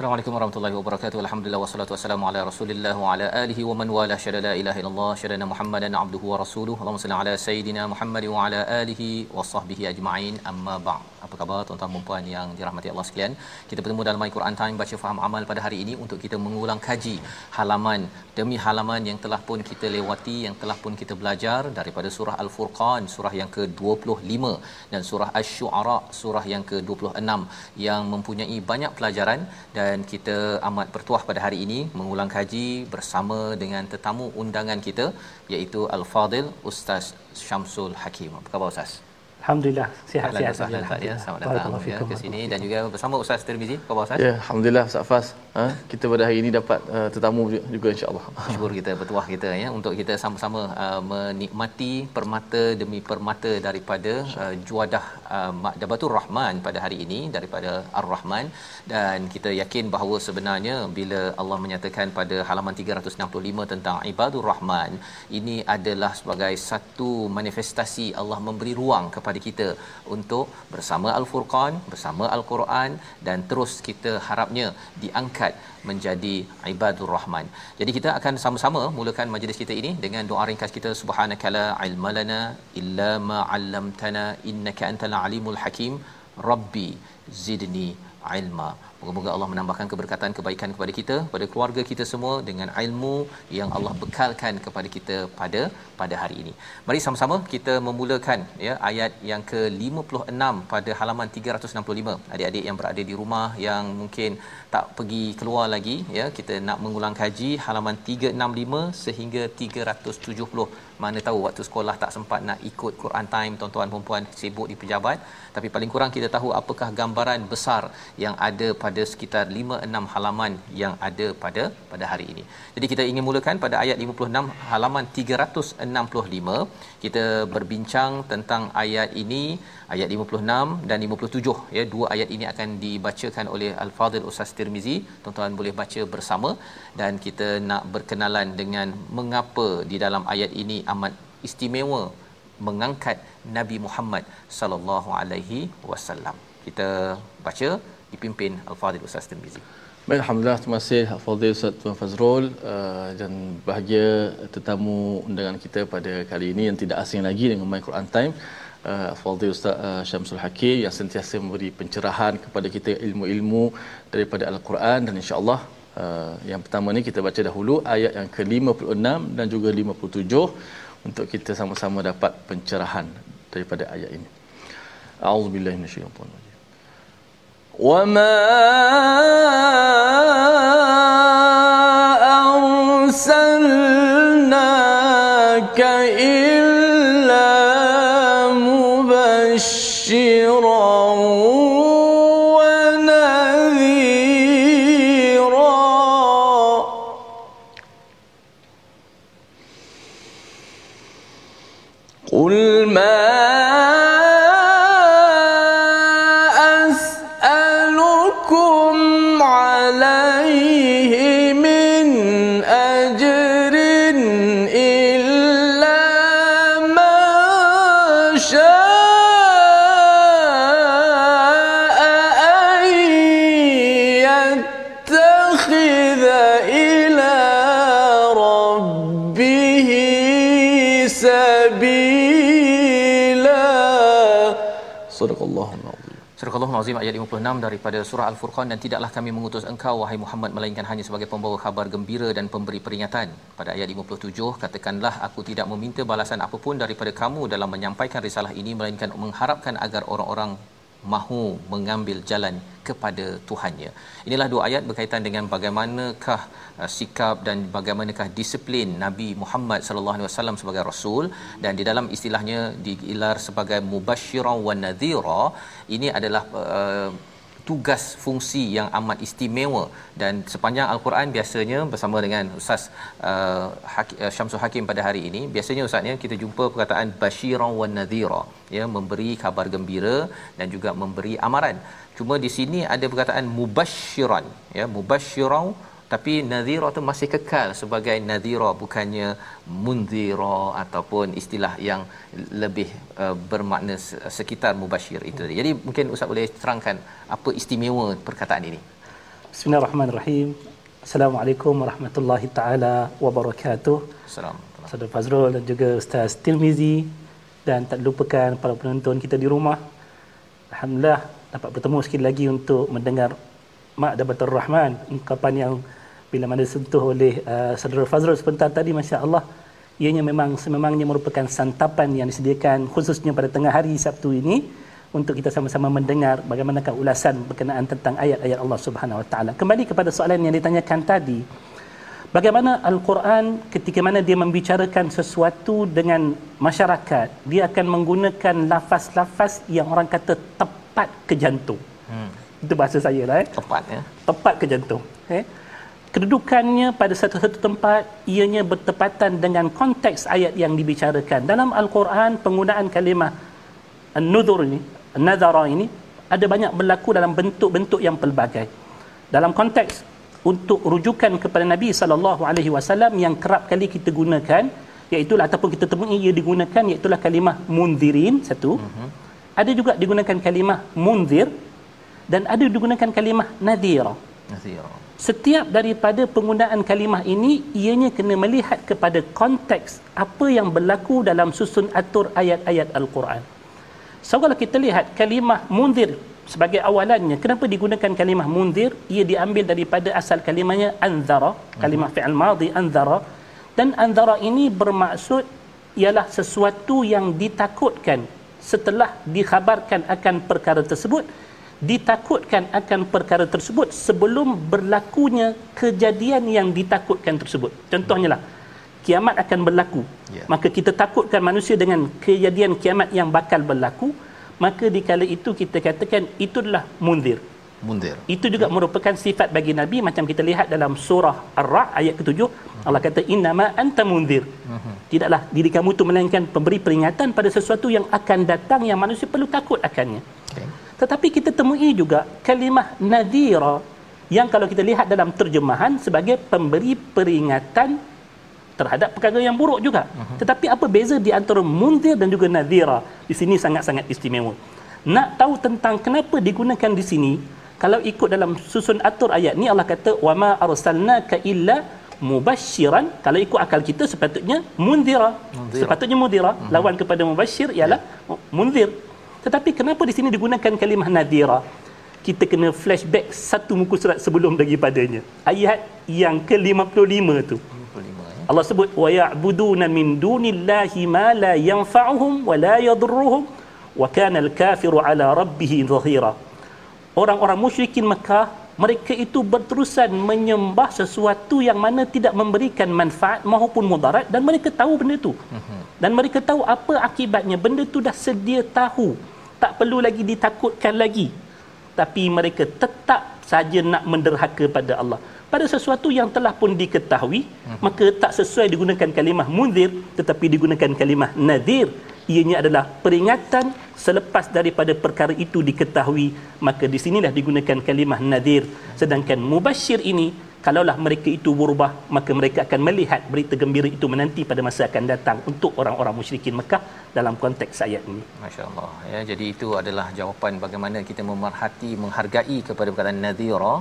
Assalamualaikum warahmatullahi wabarakatuh. Alhamdulillah wassalatu wassalamu ala Rasulillah wa ala alihi wa man wala syada la ilaha illallah syadana Muhammadan abduhu wa rasuluhu. Allahumma salli ala sayidina Muhammad wa ala alihi wa sahbihi ajma'in. Amma ba'd. Apa khabar tuan-tuan dan puan yang dirahmati Allah sekalian? Kita bertemu dalam Al-Quran Time baca faham amal pada hari ini untuk kita mengulang kaji halaman demi halaman yang telah pun kita lewati, yang telah pun kita belajar daripada surah Al-Furqan, surah yang ke-25 dan surah Asy-Syu'ara, surah yang ke-26 yang mempunyai banyak pelajaran dan kita amat bertuah pada hari ini mengulang kaji bersama dengan tetamu undangan kita iaitu Al-Fadil Ustaz Syamsul Hakim. Apa khabar Ustaz? Alhamdulillah sihat-sihat saja. Ya, selamat datang ya, ke sini dan juga bersama Ustaz Tirmizi. Apa khabar Ustaz? Ya, alhamdulillah Ustaz Fas. Ha, kita pada hari ini dapat uh, tetamu juga insya-Allah. Syukur kita bertuah kita ya untuk kita sama-sama uh, menikmati permata demi permata daripada uh, juadah uh, Makdabatul Rahman pada hari ini daripada Ar-Rahman dan kita yakin bahawa sebenarnya bila Allah menyatakan pada halaman 365 tentang Ibadur Rahman ini adalah sebagai satu manifestasi Allah memberi ruang kepada kita untuk bersama Al-Furqan, bersama Al-Quran dan terus kita harapnya diangkat menjadi Ibadur Rahman. Jadi kita akan sama-sama mulakan majlis kita ini dengan doa ringkas kita subhanakala ilmalana illa ma 'allamtana innaka antal alimul hakim rabbi zidni ilma Moga-moga Allah menambahkan keberkatan kebaikan kepada kita, kepada keluarga kita semua dengan ilmu yang Allah bekalkan kepada kita pada pada hari ini. Mari sama-sama kita memulakan ya ayat yang ke-56 pada halaman 365. Adik-adik yang berada di rumah yang mungkin tak pergi keluar lagi ya, kita nak mengulang kaji halaman 365 sehingga 370 mana tahu waktu sekolah tak sempat nak ikut Quran time tuan-tuan dan puan sibuk di pejabat tapi paling kurang kita tahu apakah gambaran besar yang ada pada sekitar 5 6 halaman yang ada pada pada hari ini. Jadi kita ingin mulakan pada ayat 56 halaman 365 kita berbincang tentang ayat ini ayat 56 dan 57 ya dua ayat ini akan dibacakan oleh Al-Fadhil Ustaz Tirmizi. Tuan-tuan boleh baca bersama. Dan kita nak berkenalan dengan mengapa di dalam ayat ini amat istimewa mengangkat Nabi Muhammad sallallahu alaihi wasallam. Kita baca dipimpin Al-Fadhil Ustaz Tirmizi. Baik, Alhamdulillah, terima kasih Fadil Ustaz Tuan Fazrul uh, dan bahagia tetamu undangan kita pada kali ini yang tidak asing lagi dengan My Quran Time. Uh, Fadil Ustaz uh, Syamsul Hakim yang sentiasa memberi pencerahan kepada kita ilmu-ilmu daripada Al-Quran dan insya-Allah uh, yang pertama ni kita baca dahulu ayat yang ke-56 dan juga 57 untuk kita sama-sama dapat pencerahan daripada ayat ini. A'udzubillahi minasyaitanir rajim. وما أرسلناك Al-Azim ayat 56 daripada surah Al-Furqan dan tidaklah kami mengutus engkau wahai Muhammad melainkan hanya sebagai pembawa khabar gembira dan pemberi peringatan. Pada ayat 57 katakanlah aku tidak meminta balasan apapun daripada kamu dalam menyampaikan risalah ini melainkan mengharapkan agar orang-orang mahu mengambil jalan kepada Tuhannya. Inilah dua ayat berkaitan dengan bagaimanakah uh, sikap dan bagaimanakah disiplin Nabi Muhammad sallallahu alaihi wasallam sebagai rasul dan di dalam istilahnya digelar sebagai mubasysyiran wa nadhira ini adalah uh, tugas fungsi yang amat istimewa. Dan sepanjang al-Quran biasanya bersama dengan Ustaz uh, uh, Syamsul Hakim pada hari ini biasanya ustaznya kita jumpa perkataan basyiran wan nadhira. Ya memberi kabar gembira dan juga memberi amaran. Cuma di sini ada perkataan mubasyiran ya mubasyiran tapi nadhira tu masih kekal sebagai nadhira bukannya munzira ataupun istilah yang lebih uh, bermakna sekitar mubasyir itu. Jadi mungkin ustaz boleh terangkan apa istimewa perkataan ini. Bismillahirrahmanirrahim. Assalamualaikum warahmatullahi taala wabarakatuh. Assalamualaikum. Saudara Fazrul dan juga Ustaz Tirmizi dan tak lupakan para penonton kita di rumah. Alhamdulillah dapat bertemu sekali lagi untuk mendengar Mak Dabatul Rahman ungkapan yang bila mana sentuh oleh uh, saudara Fazrul sebentar tadi masya-Allah ianya memang sememangnya merupakan santapan yang disediakan khususnya pada tengah hari Sabtu ini untuk kita sama-sama mendengar bagaimanakah ulasan berkenaan tentang ayat-ayat Allah Subhanahu Wa Taala. Kembali kepada soalan yang ditanyakan tadi, bagaimana Al-Quran ketika mana dia membicarakan sesuatu dengan masyarakat, dia akan menggunakan lafaz-lafaz yang orang kata tepat ke jantung. Hmm. Itu bahasa saya lah. Eh. Tepat ya. Tepat ke jantung. Eh kedudukannya pada satu-satu tempat ianya bertepatan dengan konteks ayat yang dibicarakan. Dalam al-Quran penggunaan kalimah an-nudhur ini an-nadhara ini ada banyak berlaku dalam bentuk-bentuk yang pelbagai. Dalam konteks untuk rujukan kepada Nabi sallallahu alaihi wasallam yang kerap kali kita gunakan iaitu ataupun kita temui ia digunakan iaitu kalimah munzirin satu. Uh-huh. ada juga digunakan kalimah munzir dan ada digunakan kalimah nadhira. Nadhira setiap daripada penggunaan kalimah ini ianya kena melihat kepada konteks apa yang berlaku dalam susun atur ayat-ayat al-Quran. So kalau kita lihat kalimah munzir sebagai awalannya kenapa digunakan kalimah munzir ia diambil daripada asal kalimahnya anzara kalimah uh-huh. fi'il madhi anzara dan anzara ini bermaksud ialah sesuatu yang ditakutkan setelah dikhabarkan akan perkara tersebut ditakutkan akan perkara tersebut sebelum berlakunya kejadian yang ditakutkan tersebut. Contohnya lah, kiamat akan berlaku. Yeah. Maka kita takutkan manusia dengan kejadian kiamat yang bakal berlaku, maka di kala itu kita katakan itu adalah mundir. Mundir. Itu juga yeah. merupakan sifat bagi Nabi macam kita lihat dalam surah Ar-Ra' ayat ke-7 uh-huh. Allah kata innama anta mundir. Uh-huh. Tidaklah diri kamu itu melainkan pemberi peringatan pada sesuatu yang akan datang yang manusia perlu takut akannya. Tetapi kita temui juga kalimah nadhira yang kalau kita lihat dalam terjemahan sebagai pemberi peringatan terhadap perkara yang buruk juga. Uh-huh. Tetapi apa beza di antara munzir dan juga nadhira? Di sini sangat-sangat istimewa. Nak tahu tentang kenapa digunakan di sini? Kalau ikut dalam susun atur ayat ni Allah kata wama arsalnaka illa mubashiran kalau ikut akal kita sepatutnya munzira sepatutnya munzira uh-huh. lawan kepada mubashir ialah yeah. munzir tetapi kenapa di sini digunakan kalimah nadira? Kita kena flashback satu muka surat sebelum daripadanya. Ayat yang ke-55 tu. Ya. Allah sebut wa ya'buduna min dunillahi ma la yanfa'uhum wa la yadurruhum wa kana al-kafiru ala rabbih dhahira. Orang-orang musyrikin Mekah mereka itu berterusan menyembah sesuatu yang mana tidak memberikan manfaat maupun mudarat dan mereka tahu benda itu. Mhm. Dan mereka tahu apa akibatnya. Benda itu dah sedia tahu tak perlu lagi ditakutkan lagi tapi mereka tetap saja nak menderhaka pada Allah pada sesuatu yang telah pun diketahui uh-huh. maka tak sesuai digunakan kalimah munzir tetapi digunakan kalimah nadir ianya adalah peringatan selepas daripada perkara itu diketahui maka di sinilah digunakan kalimah nadir sedangkan mubasyir ini kalaulah mereka itu berubah maka mereka akan melihat berita gembira itu menanti pada masa akan datang untuk orang-orang musyrikin Mekah dalam konteks ayat ini. Masya-Allah. Ya, jadi itu adalah jawapan bagaimana kita memerhati menghargai kepada perkataan nadhira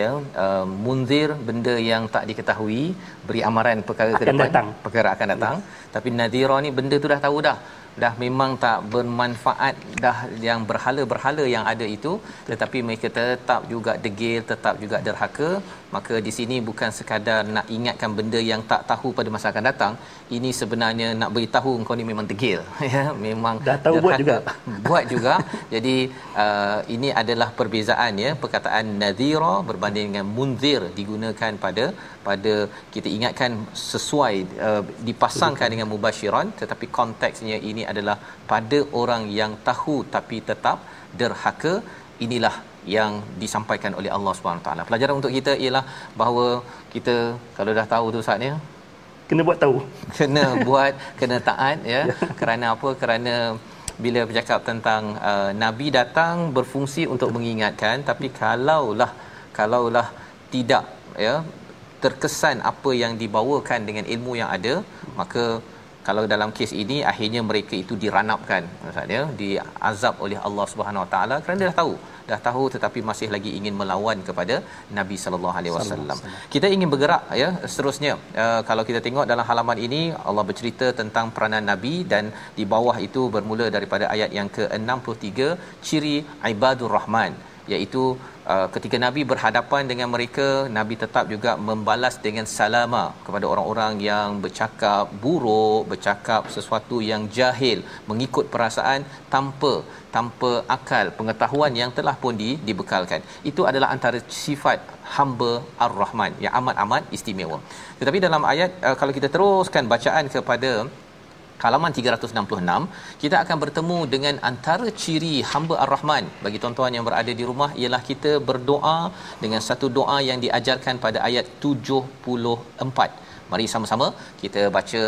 ya uh, munzir benda yang tak diketahui beri amaran perkara akan ke depan datang. perkara akan datang yes. tapi nadhira ni benda tu dah tahu dah dah memang tak bermanfaat dah yang berhala-berhala yang ada itu tetapi mereka tetap juga degil tetap juga derhaka maka di sini bukan sekadar nak ingatkan benda yang tak tahu pada masa akan datang. Ini sebenarnya nak beritahu kau ni memang degil. Ya memang dah tahu buat juga. Buat juga. Jadi uh, ini adalah perbezaan ya. Perkataan nadhira berbanding dengan munzir digunakan pada pada kita ingatkan sesuai uh, dipasangkan dengan mubasyiran tetapi konteksnya ini adalah pada orang yang tahu tapi tetap derhaka. Inilah yang disampaikan oleh Allah Subhanahu taala. Pelajaran untuk kita ialah bahawa kita kalau dah tahu tu saatnya kena buat tahu. Kena buat, kena taat ya. ya. Kerana apa? Kerana bila bercakap tentang uh, nabi datang berfungsi untuk mengingatkan tapi kalaulah kalaulah tidak ya terkesan apa yang dibawakan dengan ilmu yang ada maka kalau dalam kes ini akhirnya mereka itu diranapkan maksudnya diazab oleh Allah Subhanahu Wa Taala kerana dah tahu dah tahu tetapi masih lagi ingin melawan kepada Nabi sallallahu alaihi wasallam. Kita ingin bergerak ya seterusnya. Uh, kalau kita tengok dalam halaman ini Allah bercerita tentang peranan Nabi dan di bawah itu bermula daripada ayat yang ke-63 ciri ibadur rahman iaitu uh, ketika nabi berhadapan dengan mereka nabi tetap juga membalas dengan salama kepada orang-orang yang bercakap buruk bercakap sesuatu yang jahil mengikut perasaan tanpa tanpa akal pengetahuan yang telah pun di, dibekalkan. Itu adalah antara sifat hamba ar-rahman yang amat-amat istimewa. Tetapi dalam ayat uh, kalau kita teruskan bacaan kepada halaman 366 kita akan bertemu dengan antara ciri hamba ar-rahman bagi tuan-tuan yang berada di rumah ialah kita berdoa dengan satu doa yang diajarkan pada ayat 74 Mari sama-sama kita baca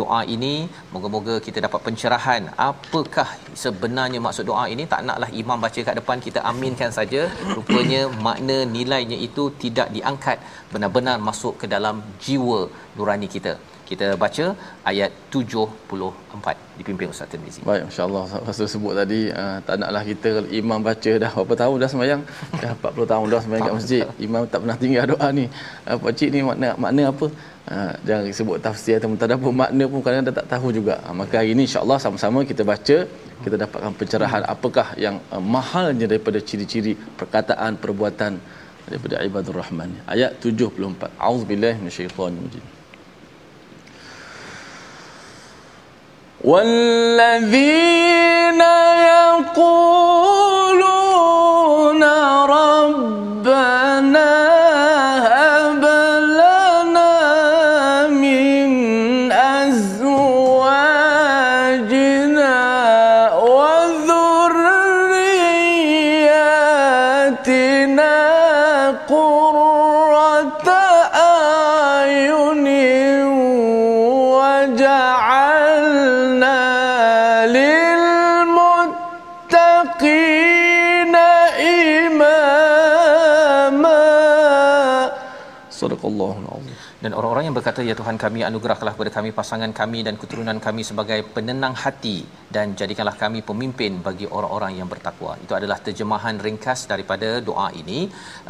doa ini. Moga-moga kita dapat pencerahan. Apakah sebenarnya maksud doa ini? Tak naklah imam baca kat depan kita aminkan saja. Rupanya makna nilainya itu tidak diangkat benar-benar masuk ke dalam jiwa nurani kita kita baca ayat 74 dipimpin Ustaz Tirmizi. Baik, masya-Allah Ustaz sebut tadi uh, tak naklah kita imam baca dah berapa tahun dah sembahyang? Dah 40 tahun dah sembahyang kat masjid. Imam tak pernah tinggal doa ni. Uh, pak cik ni makna makna apa? Uh, jangan sebut tafsir atau tadabbur makna pun kadang dah tak tahu juga. Uh, maka hari ini insya-Allah sama-sama kita baca kita dapatkan pencerahan apakah yang uh, mahalnya daripada ciri-ciri perkataan perbuatan daripada ibadur rahman. Ayat 74. Auzubillahi minasyaitanir rajim. والذين يقولون berkata ya Tuhan kami anugerahkanlah kepada kami pasangan kami dan keturunan kami sebagai penenang hati dan jadikanlah kami pemimpin bagi orang-orang yang bertakwa. Itu adalah terjemahan ringkas daripada doa ini.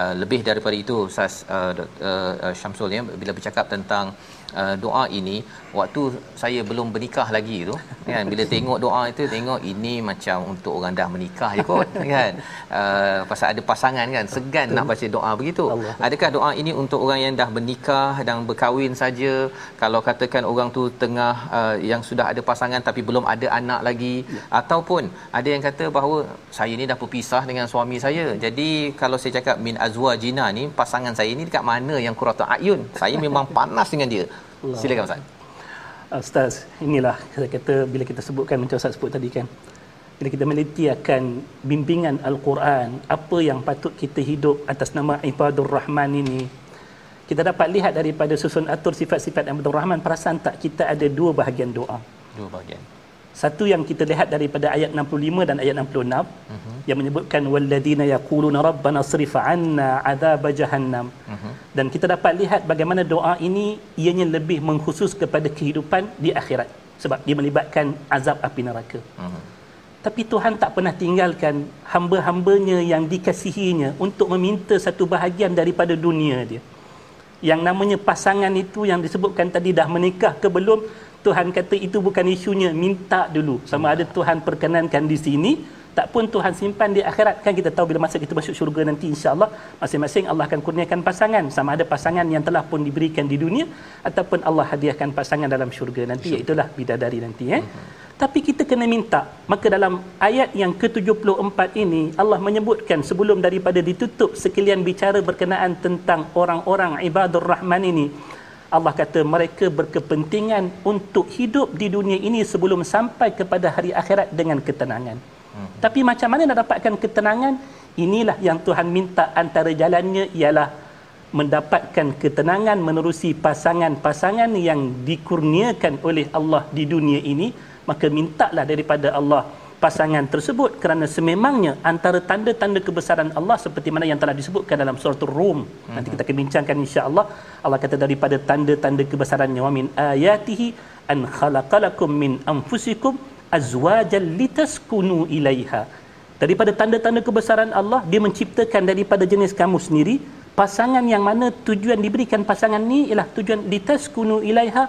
Uh, lebih daripada itu Ustaz uh, uh, Syamsul ya bila bercakap tentang uh, doa ini waktu saya belum bernikah lagi tu kan bila tengok doa itu tengok ini macam untuk orang dah menikah je kot kan uh, pasal ada pasangan kan segan Betul. nak baca doa begitu Allah. adakah doa ini untuk orang yang dah bernikah dan berkahwin saja kalau katakan orang tu tengah uh, yang sudah ada pasangan tapi belum ada anak lagi ya. ataupun ada yang kata bahawa saya ni dah berpisah dengan suami saya jadi kalau saya cakap min azwajina ni pasangan saya ni dekat mana yang qurratu ayun saya memang panas dengan dia silakan ustaz Ustaz, inilah saya kata bila kita sebutkan macam Ustaz sebut tadi kan. Bila kita meneliti akan bimbingan Al-Quran, apa yang patut kita hidup atas nama Ibadur Rahman ini, kita dapat lihat daripada susun atur sifat-sifat Ibadur Rahman, perasan tak kita ada dua bahagian doa. Dua bahagian. Satu yang kita lihat daripada ayat 65 dan ayat 66 uh-huh. yang menyebutkan walladzina yaquluna rabbana srif 'anna 'adzab jahannam. Uh-huh. Dan kita dapat lihat bagaimana doa ini ianya lebih mengkhusus kepada kehidupan di akhirat sebab dia melibatkan azab api neraka. Uh-huh. Tapi Tuhan tak pernah tinggalkan hamba-hambanya yang dikasihinya untuk meminta satu bahagian daripada dunia dia. Yang namanya pasangan itu yang disebutkan tadi dah menikah ke belum Tuhan kata itu bukan isunya minta dulu. Sama ada Tuhan perkenankan di sini tak pun Tuhan simpan di akhirat. Kan kita tahu bila masa kita masuk syurga nanti insya-Allah masing-masing Allah akan kurniakan pasangan. Sama ada pasangan yang telah pun diberikan di dunia ataupun Allah hadiahkan pasangan dalam syurga nanti. Iaitu bidadari nanti eh. Tapi kita kena minta. Maka dalam ayat yang ke-74 ini Allah menyebutkan sebelum daripada ditutup sekalian bicara berkenaan tentang orang-orang ibadur rahman ini Allah kata mereka berkepentingan untuk hidup di dunia ini sebelum sampai kepada hari akhirat dengan ketenangan. Hmm. Tapi macam mana nak dapatkan ketenangan? Inilah yang Tuhan minta antara jalannya ialah mendapatkan ketenangan menerusi pasangan-pasangan yang dikurniakan oleh Allah di dunia ini maka mintalah daripada Allah pasangan tersebut kerana sememangnya antara tanda-tanda kebesaran Allah seperti mana yang telah disebutkan dalam surah Rum. Hmm. nanti kita akan bincangkan insya-Allah. Allah kata daripada tanda-tanda kebesarannya wa min ayatihi an khalaqalakum min anfusikum azwajan litaskunu ilaiha. Daripada tanda-tanda kebesaran Allah dia menciptakan daripada jenis kamu sendiri. Pasangan yang mana tujuan diberikan pasangan ni ialah tujuan litaskunu ilaiha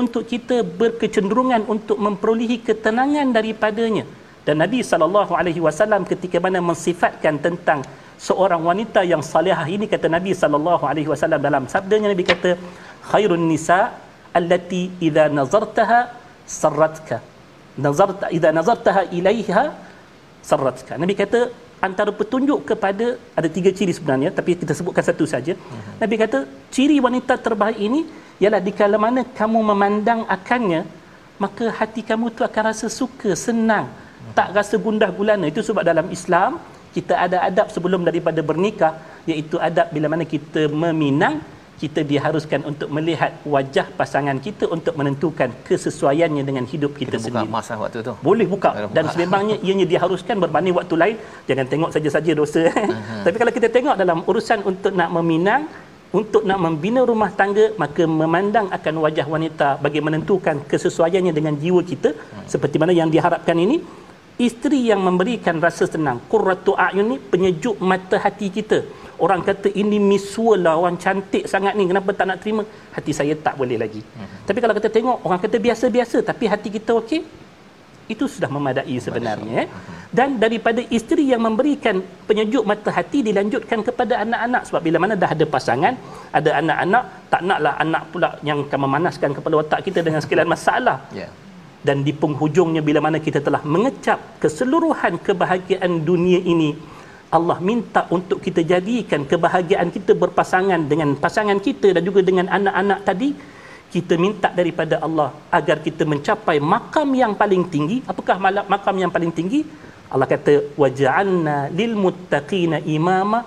untuk kita berkecenderungan untuk memperolehi ketenangan daripadanya dan Nabi sallallahu alaihi wasallam ketika mana mensifatkan tentang seorang wanita yang salihah ini kata Nabi sallallahu alaihi wasallam dalam sabdanya Nabi kata khairun nisa allati idza nazartaha sarratka nazarta idza nazartaha ilaiha sarratka Nabi kata antara petunjuk kepada ada tiga ciri sebenarnya tapi kita sebutkan satu saja. Nabi kata ciri wanita terbaik ini ialah di kala mana kamu memandang akannya maka hati kamu tu akan rasa suka senang tak rasa gundah gulana itu sebab dalam Islam kita ada adab sebelum daripada bernikah iaitu adab bila mana kita meminang kita diharuskan untuk melihat wajah pasangan kita untuk menentukan kesesuaiannya dengan hidup kita, kita sendiri. Buka masa waktu tu. Boleh buka buka. dan sememangnya ianya diharuskan berbanding waktu lain. Jangan tengok saja-saja dosa. Uh-huh. Tapi kalau kita tengok dalam urusan untuk nak meminang untuk nak membina rumah tangga maka memandang akan wajah wanita bagi menentukan kesesuaiannya dengan jiwa kita uh-huh. seperti mana yang diharapkan ini isteri yang memberikan rasa senang. Qurratu a'yun ni penyejuk mata hati kita. Orang kata ini misua lah orang cantik sangat ni. Kenapa tak nak terima? Hati saya tak boleh lagi. Uh-huh. tapi kalau kita tengok orang kata biasa-biasa tapi hati kita okey itu sudah memadai sebenarnya eh. dan daripada isteri yang memberikan penyejuk mata hati dilanjutkan kepada anak-anak. Sebab bila mana dah ada pasangan ada anak-anak tak naklah anak pula yang akan memanaskan kepala otak kita dengan sekalian masalah. Yeah dan di penghujungnya bila mana kita telah mengecap keseluruhan kebahagiaan dunia ini Allah minta untuk kita jadikan kebahagiaan kita berpasangan dengan pasangan kita dan juga dengan anak-anak tadi. Kita minta daripada Allah agar kita mencapai makam yang paling tinggi. Apakah makam yang paling tinggi? Allah kata waja'alna lil muttaqina imama.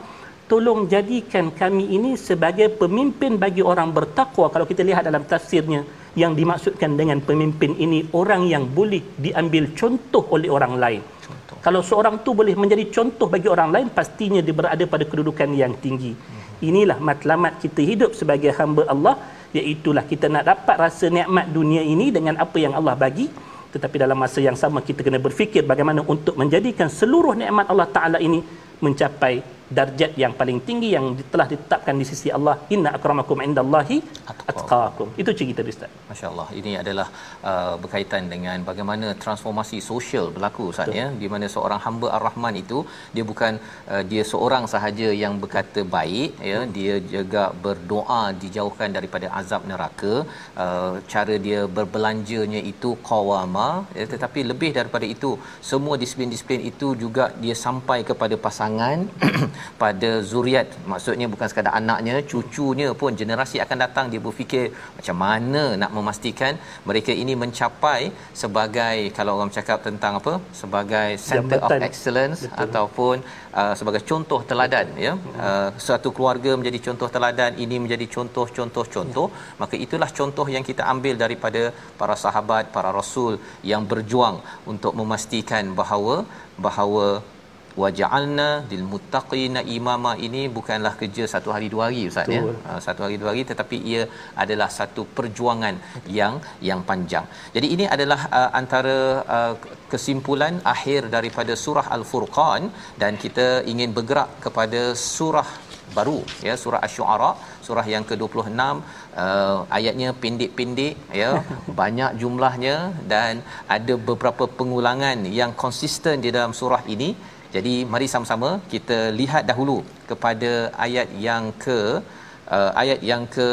Tolong jadikan kami ini sebagai pemimpin bagi orang bertakwa. Kalau kita lihat dalam tafsirnya yang dimaksudkan dengan pemimpin ini orang yang boleh diambil contoh oleh orang lain. Contoh. Kalau seorang tu boleh menjadi contoh bagi orang lain, pastinya dia berada pada kedudukan yang tinggi. Hmm. Inilah matlamat kita hidup sebagai hamba Allah, iaitulah kita nak dapat rasa nikmat dunia ini dengan apa yang Allah bagi. Tetapi dalam masa yang sama kita kena berfikir bagaimana untuk menjadikan seluruh nikmat Allah Taala ini mencapai darjat yang paling tinggi yang telah ditetapkan di sisi Allah inna akramakum indallahi atqakum. itu cerita dia ustaz. Masyaallah. Ini adalah uh, berkaitan dengan bagaimana transformasi sosial berlaku ustaz ya. Di mana seorang hamba ar-rahman itu dia bukan uh, dia seorang sahaja yang berkata baik ya. Hmm. dia juga berdoa dijauhkan daripada azab neraka. Uh, cara dia berbelanjanya itu qawama ya, tetapi lebih daripada itu semua disiplin-disiplin itu juga dia sampai kepada pasangan pada zuriat maksudnya bukan sekadar anaknya cucunya pun generasi akan datang dia berfikir macam mana nak memastikan mereka ini mencapai sebagai kalau orang cakap tentang apa sebagai center Jambatan. of excellence Betul. ataupun uh, sebagai contoh teladan ya uh, satu keluarga menjadi contoh teladan ini menjadi contoh-contoh-contoh ya. maka itulah contoh yang kita ambil daripada para sahabat para rasul yang berjuang untuk memastikan bahawa bahawa waja'alna lil muttaqina imama. Ini bukanlah kerja satu hari dua hari ustaz ya? Uh, satu hari dua hari tetapi ia adalah satu perjuangan yang yang panjang. Jadi ini adalah uh, antara uh, kesimpulan akhir daripada surah al-furqan dan kita ingin bergerak kepada surah baru ya surah asy-syu'ara surah yang ke-26 uh, ayatnya pendek-pendek ya banyak jumlahnya dan ada beberapa pengulangan yang konsisten di dalam surah ini jadi mari sama-sama kita lihat dahulu kepada ayat yang ke uh, ayat yang ke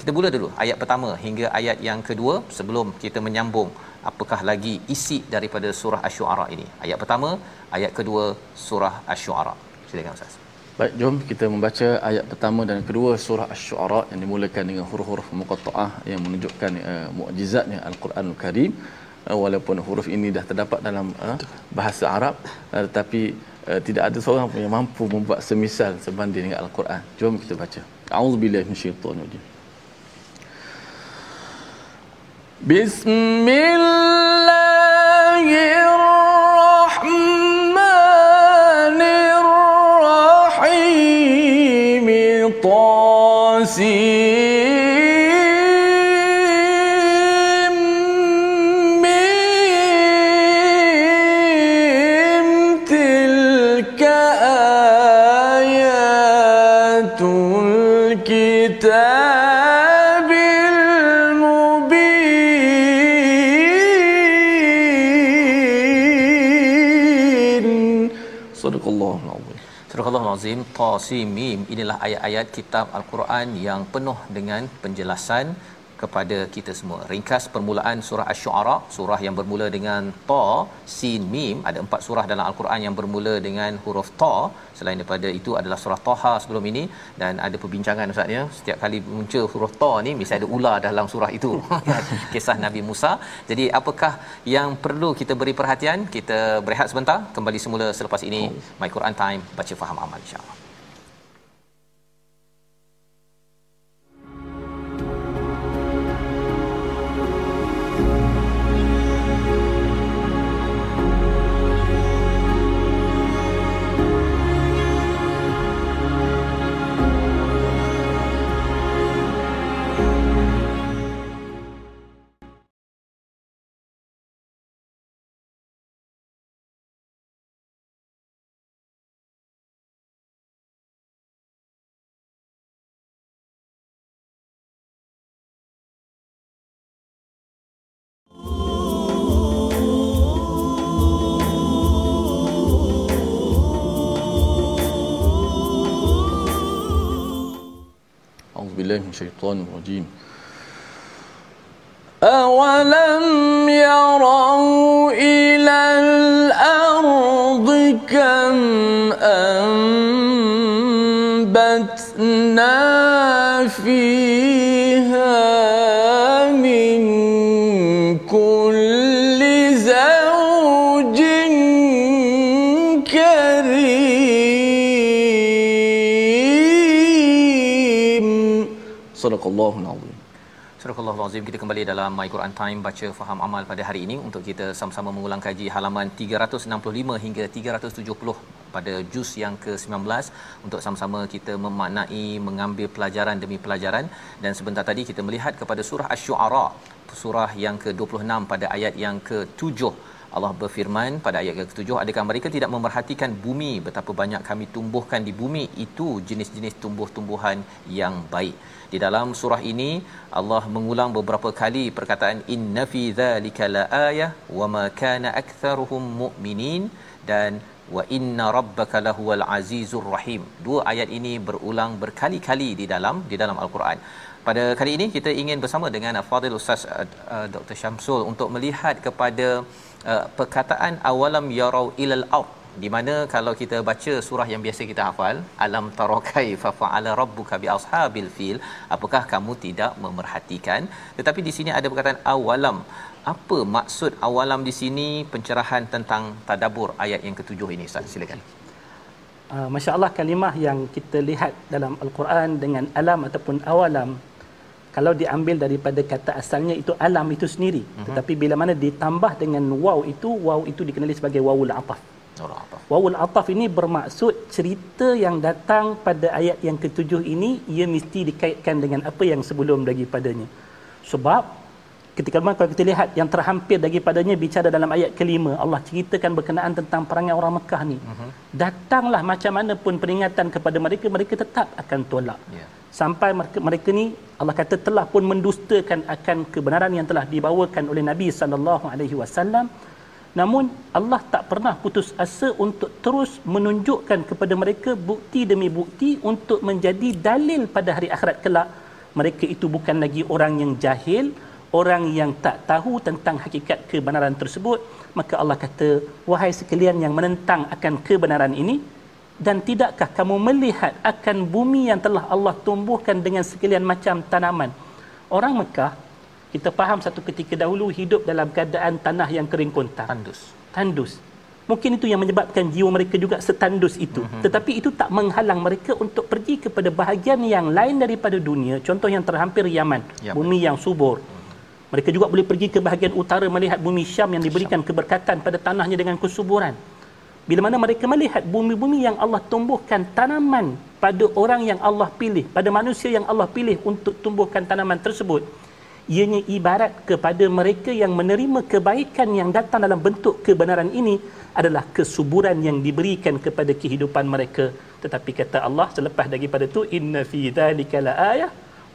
kita mula dulu. Ayat pertama hingga ayat yang kedua sebelum kita menyambung apakah lagi isi daripada surah asy-syu'ara ini. Ayat pertama ayat kedua surah asy-syu'ara silakan ustaz. Baik, jom kita membaca ayat pertama dan kedua surah Asy-Syu'ara yang dimulakan dengan huruf-huruf muqatta'ah yang menunjukkan uh, mukjizatnya Al-Quranul Karim. Uh, walaupun huruf ini dah terdapat dalam uh, bahasa Arab uh, tetapi uh, tidak ada seorang pun yang mampu membuat semisal sebanding dengan Al-Quran. Jom kita baca. A'udzubillahi minasyaitonir Bismillahirrahmanirrahim. Sadaqallahu alazim. Sadaqallahu alazim. Ta Mim inilah ayat-ayat kitab Al-Quran yang penuh dengan penjelasan kepada kita semua. Ringkas permulaan surah Asy-Syu'ara, surah yang bermula dengan Ta, Sin, Mim. Ada empat surah dalam Al-Quran yang bermula dengan huruf Ta. Selain daripada itu adalah surah Taha sebelum ini dan ada perbincangan Ustaz ya. Setiap kali muncul huruf Ta ni mesti ada ular dalam surah itu. Kisah Nabi Musa. Jadi apakah yang perlu kita beri perhatian? Kita berehat sebentar, kembali semula selepas ini My Quran Time baca faham amal insya-Allah. بالله من الشيطان الرجيم. أولم يروا إلى الأرض كم أنبتنا فيها Sadaqallahul Azim. Surah Azim. Kita kembali dalam My Quran Time baca faham amal pada hari ini. Untuk kita sama-sama mengulang kaji halaman 365 hingga 370 pada juz yang ke-19 untuk sama-sama kita memaknai mengambil pelajaran demi pelajaran. Dan sebentar tadi kita melihat kepada surah Asy-Syu'ara surah yang ke-26 pada ayat yang ke-7 Allah berfirman pada ayat ke-7 adakah mereka tidak memerhatikan bumi? Betapa banyak kami tumbuhkan di bumi itu jenis-jenis tumbuh-tumbuhan yang baik. Di dalam surah ini Allah mengulang beberapa kali perkataan inna fi dzalika laayah wama kana aktharuhum mu'minin dan wa inna rabbaka lahuwal azizur rahim. Dua ayat ini berulang berkali-kali di dalam di dalam al-Quran. Pada kali ini kita ingin bersama dengan Fadil Ustaz uh, uh, Dr Syamsul untuk melihat kepada uh, perkataan awalam yarau ilal ard di mana kalau kita baca surah yang biasa kita hafal alam tarakai fa fa'ala rabbuka bi ashabil fil apakah kamu tidak memerhatikan? Tetapi di sini ada perkataan awalam. Apa maksud awalam di sini? Pencerahan tentang tadabbur ayat yang ketujuh ini Ustaz silakan. Uh, Masya Allah kalimah yang kita lihat dalam Al-Quran dengan alam ataupun awalam kalau diambil daripada kata asalnya itu alam itu sendiri uh-huh. tetapi bila mana ditambah dengan waw itu waw itu dikenali sebagai wawul ataf. Wawul ataf. Ini bermaksud cerita yang datang pada ayat yang ketujuh ini ia mesti dikaitkan dengan apa yang sebelum daripadanya sebab ketika mana kalau kita lihat yang terhampir daripadanya bicara dalam ayat kelima Allah ceritakan berkenaan tentang perangai orang Mekah ni uh-huh. datanglah macam mana pun peringatan kepada mereka mereka tetap akan tolak yeah. sampai mereka, mereka ni Allah kata telah pun mendustakan akan kebenaran yang telah dibawakan oleh Nabi sallallahu alaihi wasallam namun Allah tak pernah putus asa untuk terus menunjukkan kepada mereka bukti demi bukti untuk menjadi dalil pada hari akhirat kelak mereka itu bukan lagi orang yang jahil orang yang tak tahu tentang hakikat kebenaran tersebut maka Allah kata wahai sekalian yang menentang akan kebenaran ini dan tidakkah kamu melihat akan bumi yang telah Allah tumbuhkan dengan sekalian macam tanaman? Orang Mekah kita faham satu ketika dahulu hidup dalam keadaan tanah yang kering kontang. Tandus. Tandus. Mungkin itu yang menyebabkan jiwa mereka juga setandus itu. Mm-hmm. tetapi itu tak menghalang mereka untuk pergi kepada bahagian yang lain daripada dunia. Contoh yang terhampir Yaman. Ya, bumi yang subur. mm mereka juga boleh pergi ke bahagian utara melihat bumi Syam yang diberikan keberkatan pada tanahnya dengan kesuburan. Bila mana mereka melihat bumi-bumi yang Allah tumbuhkan tanaman pada orang yang Allah pilih, pada manusia yang Allah pilih untuk tumbuhkan tanaman tersebut, ianya ibarat kepada mereka yang menerima kebaikan yang datang dalam bentuk kebenaran ini adalah kesuburan yang diberikan kepada kehidupan mereka. Tetapi kata Allah selepas daripada itu, inna fi dhalika la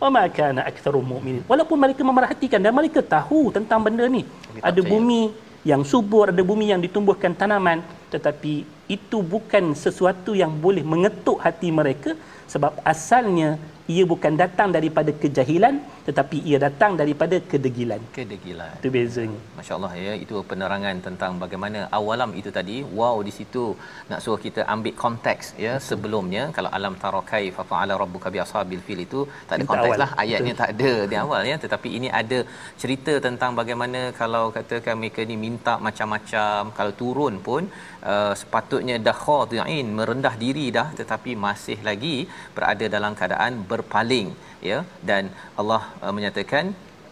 ayah wa ma kana aktsarum mu'minin walaupun mereka memerhatikan dan mereka tahu tentang benda ni. Ada bumi yang subur ada bumi yang ditumbuhkan tanaman tetapi itu bukan sesuatu yang boleh mengetuk hati mereka sebab asalnya ia bukan datang daripada kejahilan tetapi ia datang daripada kedegilan. Kedegilan. Itu bezanya. Masyaallah ya. Itu penerangan tentang bagaimana awalam itu tadi. Wow di situ nak suruh kita ambil konteks ya sebelumnya. Kalau alam tarakai fa fa'ala rabbuka bi ashabil fil itu tak ada konteks lah. Ayatnya tak ada di awal ya. Tetapi ini ada cerita tentang bagaimana kalau katakan mereka ni minta macam-macam kalau turun pun uh, sepatutnya dah khadi'in merendah diri dah tetapi masih lagi berada dalam keadaan berpaling ya. Dan Allah uh, menyatakan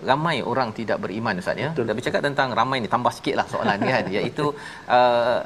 ramai orang tidak beriman ustaz ya. Dan bercakap tentang ramai ni tambah sikitlah soalan ni kan. Iaitu uh,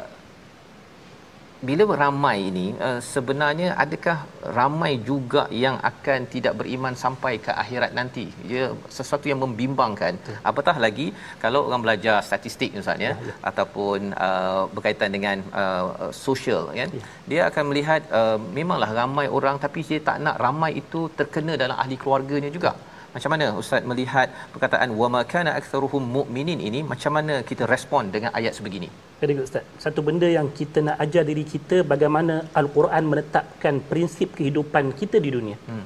bila ramai ini uh, sebenarnya adakah ramai juga yang akan tidak beriman sampai ke akhirat nanti ia sesuatu yang membimbangkan Betul. apatah lagi kalau orang belajar statistik ustaz ya, ya, ya. ataupun uh, berkaitan dengan uh, sosial kan ya. dia akan melihat uh, memanglah ramai orang tapi dia tak nak ramai itu terkena dalam ahli keluarganya juga macam mana ustaz melihat perkataan wama kana aktsaruhum mu'minin ini macam mana kita respon dengan ayat sebegini good ustaz satu benda yang kita nak ajar diri kita bagaimana al-Quran menetapkan prinsip kehidupan kita di dunia hmm.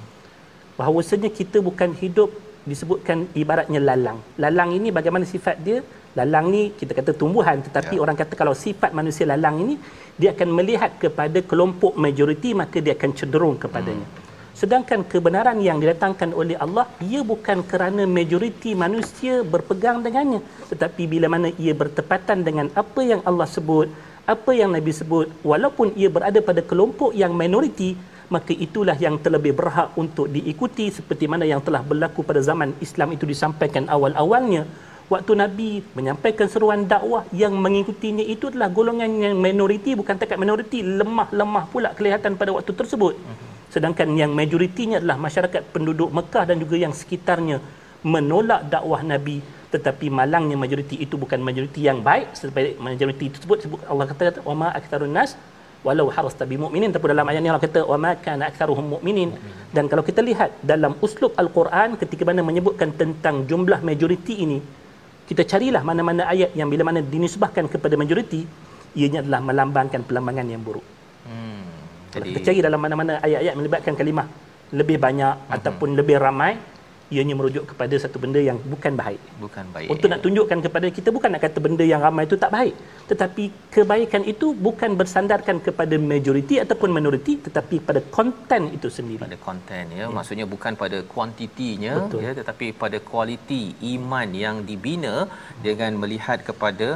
bahawasanya kita bukan hidup disebutkan ibaratnya lalang lalang ini bagaimana sifat dia lalang ni kita kata tumbuhan tetapi ya. orang kata kalau sifat manusia lalang ini dia akan melihat kepada kelompok majoriti maka dia akan cenderung kepadanya hmm. Sedangkan kebenaran yang didatangkan oleh Allah, ia bukan kerana majoriti manusia berpegang dengannya. Tetapi bila mana ia bertepatan dengan apa yang Allah sebut, apa yang Nabi sebut, walaupun ia berada pada kelompok yang minoriti, maka itulah yang terlebih berhak untuk diikuti seperti mana yang telah berlaku pada zaman Islam itu disampaikan awal-awalnya. Waktu Nabi menyampaikan seruan dakwah yang mengikutinya itu adalah golongan yang minoriti, bukan takat minoriti, lemah-lemah pula kelihatan pada waktu tersebut. Uh-huh sedangkan yang majoritinya adalah masyarakat penduduk Mekah dan juga yang sekitarnya menolak dakwah Nabi tetapi malangnya majoriti itu bukan majoriti yang baik. Sebaik majoriti tersebut sebut Allah kata wa ma aktsarun nas walau harasta bi mu'minin tapi dalam ayat ni Allah kata wa ma kana aktsaruhum mu'minin. Dan kalau kita lihat dalam uslub al-Quran ketika mana menyebutkan tentang jumlah majoriti ini kita carilah mana-mana ayat yang bila mana dinisbahkan kepada majoriti ianya adalah melambangkan pelambangan yang buruk jadi kita cari dalam mana-mana ayat-ayat melibatkan kalimah lebih banyak uh-huh. ataupun lebih ramai ianya merujuk kepada satu benda yang bukan baik. Bukan baik. Untuk nak tunjukkan kepada kita bukan nak kata benda yang ramai itu tak baik. Tetapi kebaikan itu bukan bersandarkan kepada majoriti ataupun minoriti tetapi pada konten itu sendiri. Pada konten ya. ya. Maksudnya bukan pada kuantitinya Betul. ya tetapi pada kualiti iman yang dibina dengan melihat kepada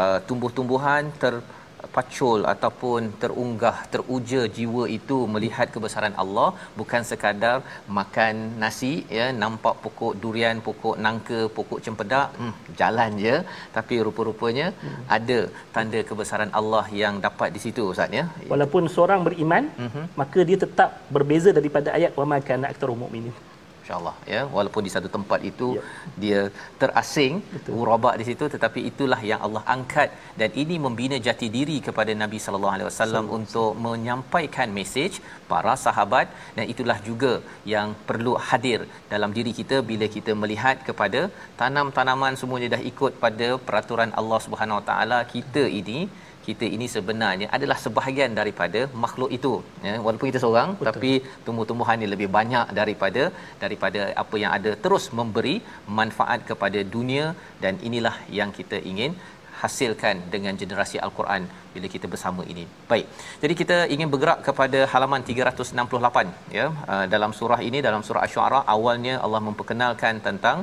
uh, tumbuh-tumbuhan ter pacul ataupun terunggah teruja jiwa itu melihat kebesaran Allah bukan sekadar makan nasi ya nampak pokok durian pokok nangka pokok cempedak hmm, jalan je tapi rupa-rupanya hmm. ada tanda kebesaran Allah yang dapat di situ ustaz ya walaupun seorang beriman uh-huh. maka dia tetap berbeza daripada ayat wa ma kana aktsarul mukminin insyaallah ya. Walaupun di satu tempat itu ya. dia terasing urabak di situ tetapi itulah yang Allah angkat. Dan ini membina jati diri kepada Nabi sallallahu alaihi wasallam untuk menyampaikan mesej para sahabat. Dan itulah juga yang perlu hadir dalam diri kita bila kita melihat kepada tanam-tanaman semuanya dah ikut pada peraturan Allah Subhanahu Wa Taala kita ini kita ini sebenarnya adalah sebahagian daripada makhluk itu ya walaupun kita seorang Betul. tapi tumbuh-tumbuhan ini lebih banyak daripada daripada apa yang ada terus memberi manfaat kepada dunia dan inilah yang kita ingin hasilkan dengan generasi al-Quran bila kita bersama ini. Baik. Jadi kita ingin bergerak kepada halaman 368 ya uh, dalam surah ini dalam surah asy-syu'ara awalnya Allah memperkenalkan tentang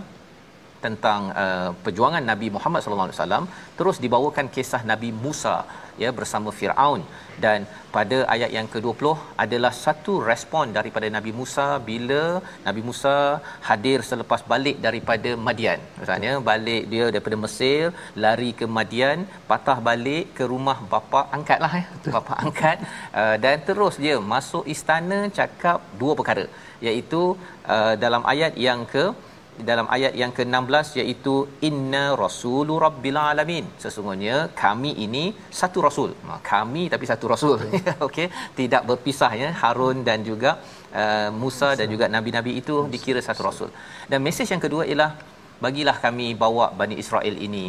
tentang uh, perjuangan Nabi Muhammad sallallahu alaihi wasallam terus dibawakan kisah Nabi Musa ya bersama Firaun. Dan pada ayat yang ke-20 adalah satu respon daripada Nabi Musa bila Nabi Musa hadir selepas balik daripada Madian. Misalnya balik dia daripada Mesir lari ke Madian patah balik ke rumah bapa angkatlah ya bapa angkat. Uh, dan terus dia masuk istana cakap dua perkara iaitu uh, dalam ayat yang ke dalam ayat yang ke-16 iaitu inna rasulu rabbil alamin. Sesungguhnya kami ini satu rasul. Kami tapi satu rasul. Okey. Tidak berpisah ya. Harun dan juga uh, Musa dan juga nabi-nabi itu dikira satu rasul. Dan mesej yang kedua ialah bagilah kami bawa Bani Israel ini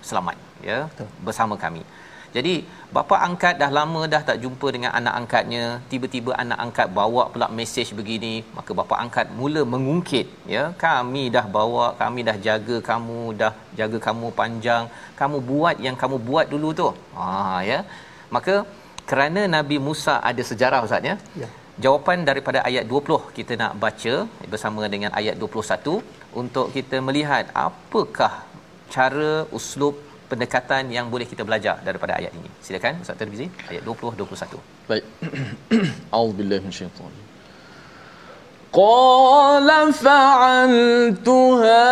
selamat ya. Bersama kami jadi bapa angkat dah lama dah tak jumpa dengan anak angkatnya, tiba-tiba anak angkat bawa pula mesej begini, maka bapa angkat mula mengungkit, ya, kami dah bawa, kami dah jaga kamu, dah jaga kamu panjang, kamu buat yang kamu buat dulu tu. Ha ya. Maka kerana Nabi Musa ada sejarah ustaz ya. ya. Jawapan daripada ayat 20 kita nak baca bersama dengan ayat 21 untuk kita melihat apakah cara uslub pendekatan yang boleh kita belajar daripada ayat ini. Silakan Ustaz Tirmizi ayat 20 21. Baik. Auzubillahi minasyaitan. Qala fa'altuha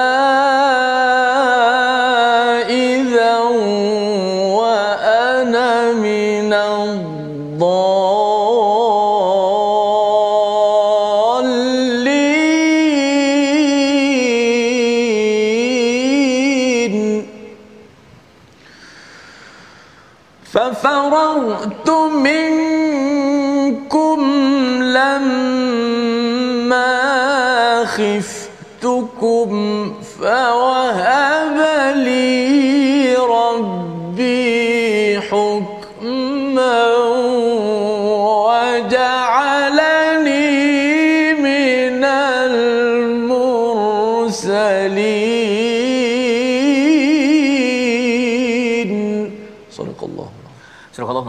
ففرغت منكم لما خفتكم فوهب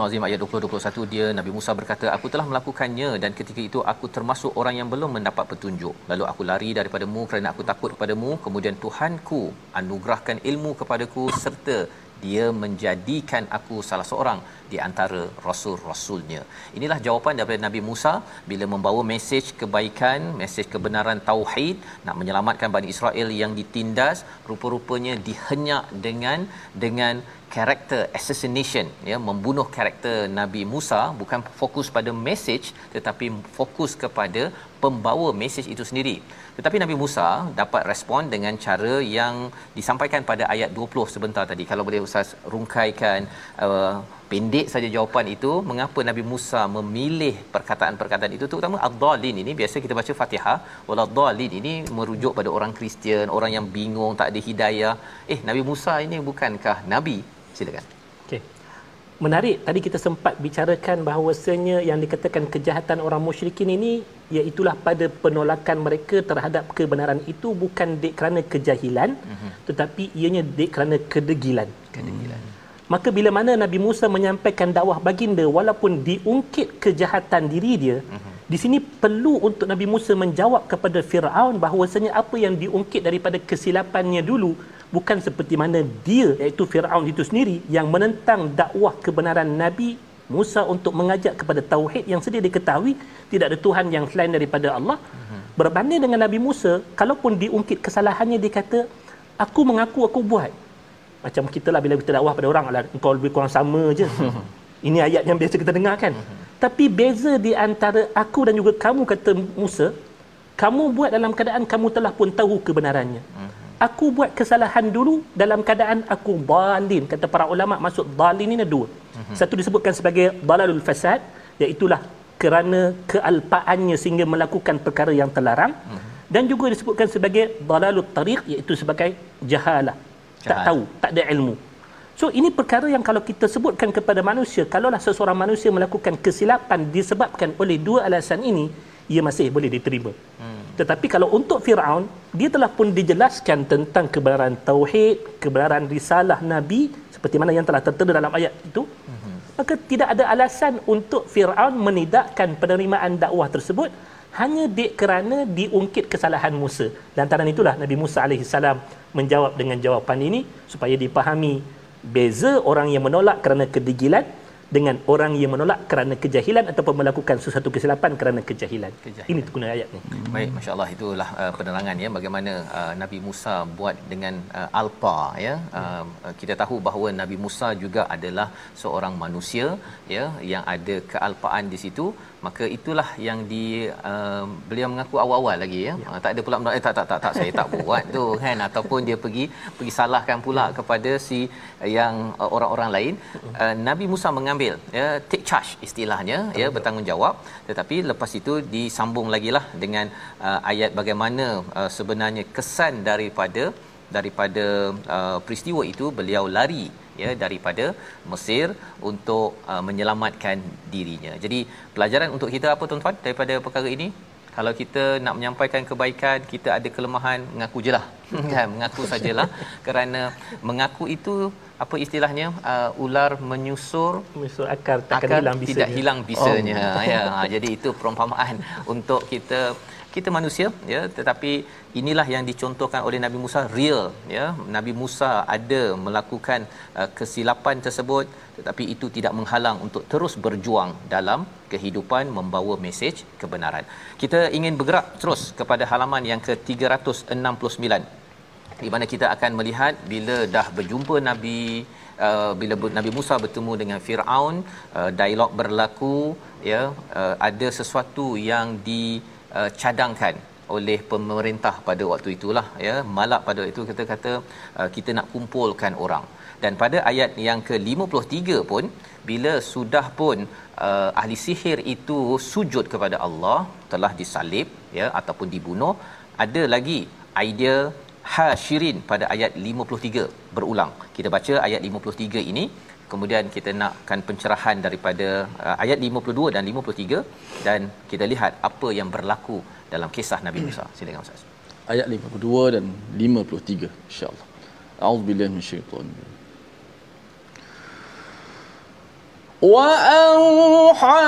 Nazim ayat 20-21 dia Nabi Musa berkata aku telah melakukannya dan ketika itu aku termasuk orang yang belum mendapat petunjuk. Lalu aku lari daripadamu kerana aku takut kepadamu. Kemudian Tuhanku anugerahkan ilmu kepadaku serta dia menjadikan aku salah seorang di antara rasul-rasulnya. Inilah jawapan daripada Nabi Musa bila membawa mesej kebaikan, mesej kebenaran tauhid nak menyelamatkan Bani Israel yang ditindas, rupa-rupanya dihenyak dengan dengan karakter assassination ya membunuh karakter Nabi Musa bukan fokus pada mesej tetapi fokus kepada pembawa mesej itu sendiri. Tetapi Nabi Musa dapat respon dengan cara yang disampaikan pada ayat 20 sebentar tadi. Kalau boleh ustaz rungkaikan uh, pendek saja jawapan itu mengapa Nabi Musa memilih perkataan-perkataan itu terutama ad-dallin ini. Biasa kita baca Fatihah walad-dallin ini merujuk pada orang Kristian orang yang bingung tak ada hidayah. Eh Nabi Musa ini bukankah nabi silakan okey menarik tadi kita sempat bicarakan bahawasanya yang dikatakan kejahatan orang musyrikin ini iaitulah pada penolakan mereka terhadap kebenaran itu bukan dek kerana kejahilan mm-hmm. tetapi ianya dek kerana kedegilan kedegilan mm. maka bila mana Nabi Musa menyampaikan dakwah baginda walaupun diungkit kejahatan diri dia mm-hmm. di sini perlu untuk Nabi Musa menjawab kepada Firaun bahawasanya apa yang diungkit daripada kesilapannya dulu bukan seperti mana dia iaitu Firaun itu sendiri yang menentang dakwah kebenaran Nabi Musa untuk mengajak kepada tauhid yang sedia diketahui. Tidak ada tuhan yang selain daripada Allah. Berbanding dengan Nabi Musa kalaupun diungkit kesalahannya dia kata aku mengaku aku buat. Macam kita lah bila kita dakwah pada orang lah engkau lebih kurang sama je. Ini ayat yang biasa kita dengar kan? Tapi beza di antara aku dan juga kamu kata Musa kamu buat dalam keadaan kamu telah pun tahu kebenarannya aku buat kesalahan dulu dalam keadaan aku dalin kata para ulama maksud dalin ini ada dua. Satu disebutkan sebagai dalalul fasad iaitulah kerana kealpaannya sehingga melakukan perkara yang terlarang. Dan juga disebutkan sebagai dalalut tariq iaitu sebagai jahalah. Tak tahu tak ada ilmu. So ini perkara yang kalau kita sebutkan kepada manusia kalaulah seseorang manusia melakukan kesilapan disebabkan oleh dua alasan ini ia masih boleh diterima. Hmm. Tetapi kalau untuk Firaun dia telah pun dijelaskan tentang kebenaran tauhid kebenaran risalah nabi seperti mana yang telah tertera dalam ayat itu maka tidak ada alasan untuk Firaun menidakkan penerimaan dakwah tersebut hanya di, kerana diungkit kesalahan Musa. Lantaran itulah Nabi Musa AS menjawab dengan jawapan ini supaya dipahami beza orang yang menolak kerana kedigilan dengan orang yang menolak kerana kejahilan ataupun melakukan sesuatu kesilapan kerana kejahilan. Kejahilan. Ini guna ayat ni. Baik, masya-Allah itulah uh, penerangan ya bagaimana uh, Nabi Musa buat dengan uh, alpa ya. Uh, kita tahu bahawa Nabi Musa juga adalah seorang manusia ya yang ada kealpaan di situ maka itulah yang di uh, beliau mengaku awal-awal lagi ya, ya. Uh, tak ada pula eh, tak tak tak tak saya tak buat tu kan ataupun dia pergi pergi salahkan pula ya. kepada si yang uh, orang-orang lain uh, Nabi Musa mengambil ya take charge istilahnya Betul. ya bertanggungjawab tetapi lepas itu disambung lagi lah dengan uh, ayat bagaimana uh, sebenarnya kesan daripada daripada uh, peristiwa itu beliau lari ya daripada Mesir untuk uh, menyelamatkan dirinya. Jadi pelajaran untuk kita apa tuan-tuan daripada perkara ini? Kalau kita nak menyampaikan kebaikan, kita ada kelemahan, mengaku jelah. kan, mengaku sajalah kerana mengaku itu apa istilahnya uh, ular menyusur Menyusur akar takkan akar hilang bisanya. tidak hilang bisanya oh. ya jadi itu perumpamaan untuk kita kita manusia ya tetapi inilah yang dicontohkan oleh Nabi Musa real ya Nabi Musa ada melakukan uh, kesilapan tersebut tetapi itu tidak menghalang untuk terus berjuang dalam kehidupan membawa mesej kebenaran. Kita ingin bergerak terus kepada halaman yang ke-369 di mana kita akan melihat bila dah berjumpa Nabi Uh, bila Nabi Musa bertemu dengan Firaun uh, dialog berlaku ya uh, ada sesuatu yang uh, oleh pemerintah pada waktu itulah ya. Malak pada waktu itu kita kata uh, kita nak kumpulkan orang. Dan pada ayat yang ke-53 pun bila sudah pun uh, ahli sihir itu sujud kepada Allah telah disalib ya ataupun dibunuh ada lagi idea hasyirin pada ayat 53 berulang. Kita baca ayat 53 ini kemudian kita nakkan pencerahan daripada uh, ayat 52 dan 53 dan kita lihat apa yang berlaku dalam kisah Nabi Musa silakan Ustaz ayat 52 dan 53 insyaallah a'udzubillahi minasyaitonir وأوحينا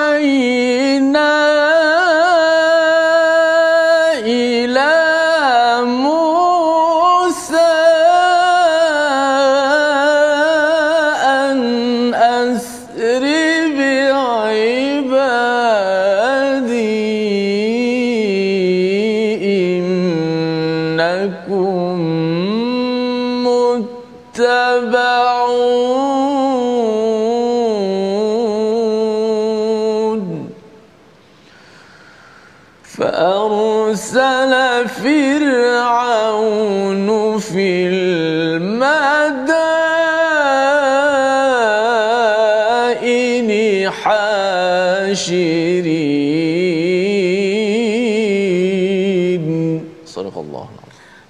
حاشرين صدق الله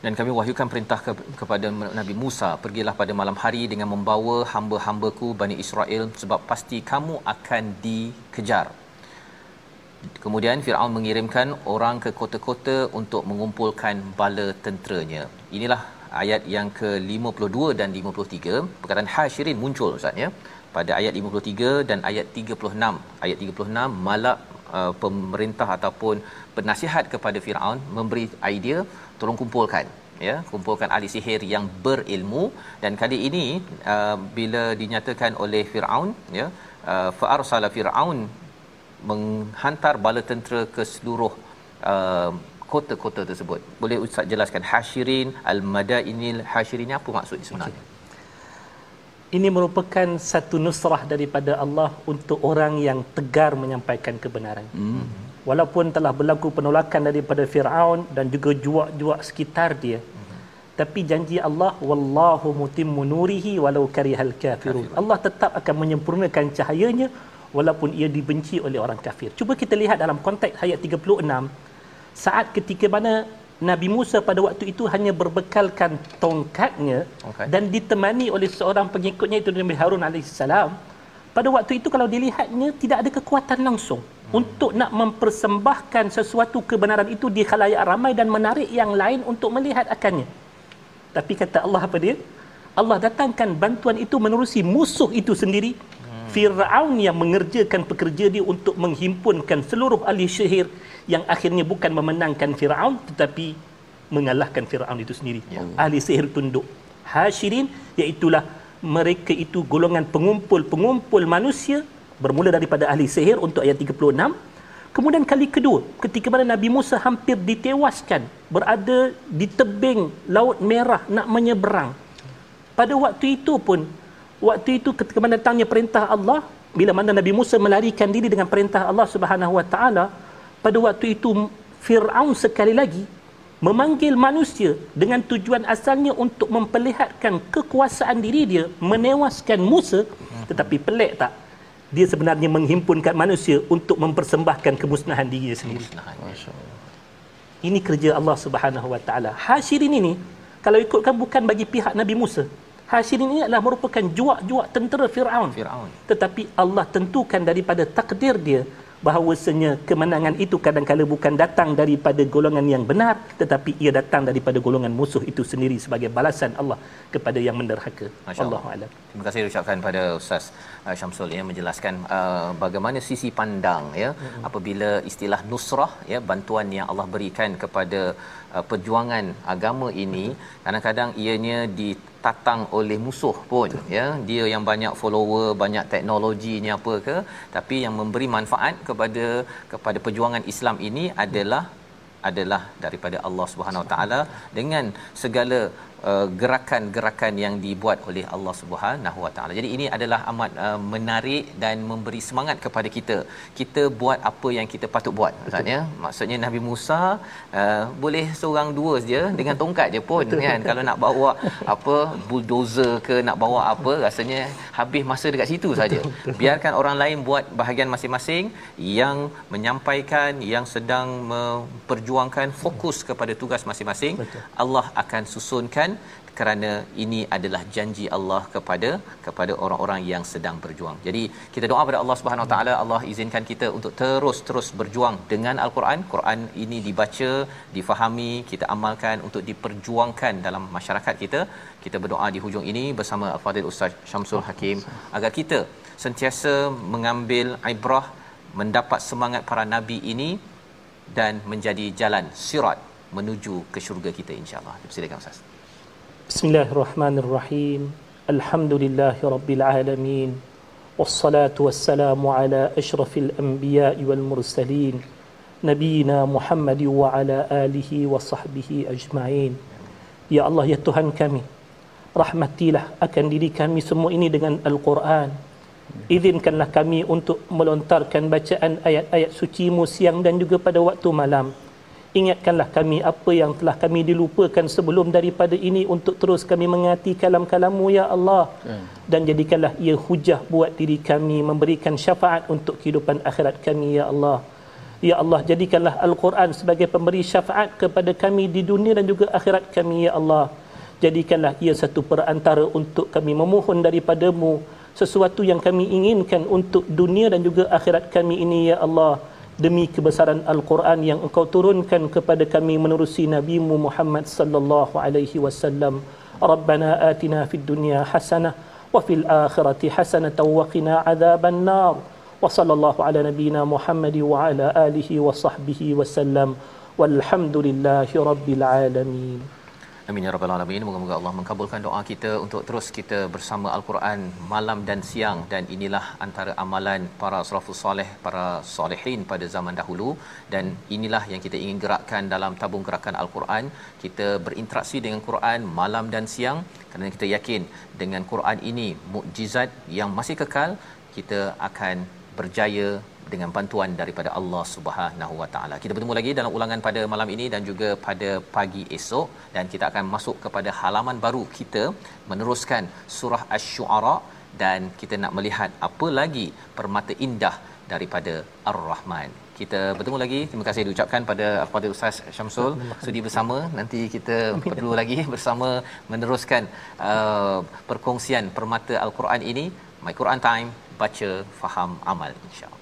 dan kami wahyukan perintah ke, kepada Nabi Musa pergilah pada malam hari dengan membawa hamba-hambaku Bani Israel sebab pasti kamu akan dikejar Kemudian Firaun mengirimkan orang ke kota-kota untuk mengumpulkan bala tenteranya. Inilah ayat yang ke-52 dan 53 perkataan hasyirin muncul Ustaz ya. Pada ayat 53 dan ayat 36. Ayat 36 malak uh, pemerintah ataupun penasihat kepada Firaun memberi idea tolong kumpulkan ya kumpulkan ahli sihir yang berilmu dan kali ini uh, bila dinyatakan oleh Firaun ya uh, fa arsala Firaun menghantar bala tentera ke seluruh uh, kota-kota tersebut. Boleh Ustaz jelaskan hasyirin al-madainil hasyirin apa maksud sebenarnya? Okay. Ini merupakan satu nusrah daripada Allah untuk orang yang tegar menyampaikan kebenaran. Hmm. walaupun telah berlaku penolakan daripada Firaun dan juga juak-juak sekitar dia tapi janji Allah wallahu mutimmu nurihi walau karihal kafirun Allah tetap akan menyempurnakan cahayanya walaupun ia dibenci oleh orang kafir cuba kita lihat dalam konteks ayat 36 saat ketika mana Nabi Musa pada waktu itu hanya berbekalkan tongkatnya Okay. dan ditemani oleh seorang pengikutnya itu Nabi Harun alaihissalam pada waktu itu kalau dilihatnya tidak ada kekuatan langsung. Hmm. untuk nak mempersembahkan sesuatu kebenaran itu di khalayak ramai dan menarik yang lain untuk melihat akannya. Tapi kata Allah apa dia? Allah datangkan bantuan itu menerusi musuh itu sendiri Fir'aun yang mengerjakan pekerja dia untuk menghimpunkan seluruh ahli sihir yang akhirnya bukan memenangkan Fir'aun tetapi mengalahkan Fir'aun itu sendiri. Ya. Ahli sihir tunduk. Hashirin iaitulah mereka itu golongan pengumpul-pengumpul manusia bermula daripada ahli sihir untuk ayat 36. Kemudian kali kedua ketika mana Nabi Musa hampir ditewaskan berada di tebing Laut Merah nak menyeberang. Pada waktu itu pun waktu itu ketika mana datangnya perintah Allah bila mana Nabi Musa melarikan diri dengan perintah Allah Subhanahu wa taala pada waktu itu Firaun sekali lagi memanggil manusia dengan tujuan asalnya untuk memperlihatkan kekuasaan diri dia menewaskan Musa tetapi pelik tak dia sebenarnya menghimpunkan manusia untuk mempersembahkan kemusnahan diri dia sendiri Masya-Allah. ini kerja Allah Subhanahu Wa Taala. Hashirin ini kalau ikutkan bukan bagi pihak Nabi Musa. Hashirin ini adalah merupakan juak-juak tentera Firaun. Firaun. Tetapi Allah tentukan daripada takdir dia bahawasanya kemenangan itu kadang-kala bukan datang daripada golongan yang benar tetapi ia datang daripada golongan musuh itu sendiri sebagai balasan Allah kepada yang menderhaka. Allah. Allahu a'lam. Terima kasih ucapkan pada Ustaz uh, Syamsul ya menjelaskan uh, bagaimana sisi pandang ya mm-hmm. apabila istilah nusrah ya bantuan yang Allah berikan kepada uh, perjuangan agama ini kadang-kadang ianya ditatang oleh musuh pun ya. Dia yang banyak follower banyak teknologinya apa ke. Tapi yang memberi manfaat kepada kepada perjuangan Islam ini adalah adalah daripada Allah Subhanahu Wa Taala dengan segala uh, gerakan-gerakan yang dibuat oleh Allah Subhanahu Wa Taala. Jadi ini adalah amat uh, menarik dan memberi semangat kepada kita. Kita buat apa yang kita patut buat. Maksudnya maksudnya Nabi Musa uh, boleh seorang dua saja dengan tongkat je pun Betul. kan kalau nak bawa apa bulldozer ke nak bawa apa rasanya habis masa dekat situ saja. Biarkan orang lain buat bahagian masing-masing yang menyampaikan yang sedang memperjuangkan fokus kepada tugas masing-masing. Betul. Allah akan susunkan kerana ini adalah janji Allah kepada kepada orang-orang yang sedang berjuang. Jadi kita doa pada Allah Subhanahu Wa Taala Allah izinkan kita untuk terus-terus berjuang dengan Al-Quran. Quran ini dibaca, difahami, kita amalkan untuk diperjuangkan dalam masyarakat kita. Kita berdoa di hujung ini bersama Al-Fadhil Ustaz Syamsul Hakim agar kita sentiasa mengambil ibrah mendapat semangat para nabi ini dan menjadi jalan sirat menuju ke syurga kita insya-Allah. Silakan Ustaz. Bismillahirrahmanirrahim. Alhamdulillahi rabbil alamin. Wassalatu wassalamu ala asyrafil anbiya'i wal mursalin. Nabiyina Muhammad wa ala alihi wa sahbihi ajma'in. Ya Allah ya Tuhan kami. Rahmatilah akan diri kami semua ini dengan Al-Quran. Izinkanlah kami untuk melontarkan bacaan ayat-ayat suci-Mu siang dan juga pada waktu malam. Ingatkanlah kami apa yang telah kami dilupakan sebelum daripada ini untuk terus kami mengati kalam-kalam-Mu ya Allah. Dan jadikanlah ia hujah buat diri kami memberikan syafaat untuk kehidupan akhirat kami ya Allah. Ya Allah jadikanlah Al-Quran sebagai pemberi syafaat kepada kami di dunia dan juga akhirat kami ya Allah. Jadikanlah ia satu perantara untuk kami memohon daripadamu sesuatu yang kami inginkan untuk dunia dan juga akhirat kami ini ya Allah demi kebesaran Al-Quran yang engkau turunkan kepada kami menerusi Nabi Muhammad sallallahu alaihi wasallam. Rabbana atina fid dunya hasanah wa fil akhirati hasanah wa qina adzaban nar wa sallallahu ala nabiyyina Muhammad wa ala alihi wa sahbihi wasallam. Walhamdulillahi rabbil alamin Amin ya rabbal alamin. Moga-moga Allah mengabulkan doa kita untuk terus kita bersama Al-Quran malam dan siang dan inilah antara amalan para salafus soleh, para solehin pada zaman dahulu dan inilah yang kita ingin gerakkan dalam tabung gerakan Al-Quran. Kita berinteraksi dengan Quran malam dan siang kerana kita yakin dengan Quran ini mukjizat yang masih kekal, kita akan berjaya dengan bantuan daripada Allah Subhanahu Wa Taala. Kita bertemu lagi dalam ulangan pada malam ini dan juga pada pagi esok dan kita akan masuk kepada halaman baru kita meneruskan surah Asy-Syu'ara dan kita nak melihat apa lagi permata indah daripada Ar-Rahman. Kita bertemu lagi. Terima kasih diucapkan pada Al-Fadhil Ustaz Syamsul sudi bersama. Nanti kita perlu lagi bersama meneruskan uh, perkongsian permata Al-Quran ini. My Quran Time, baca, faham, amal insya-Allah.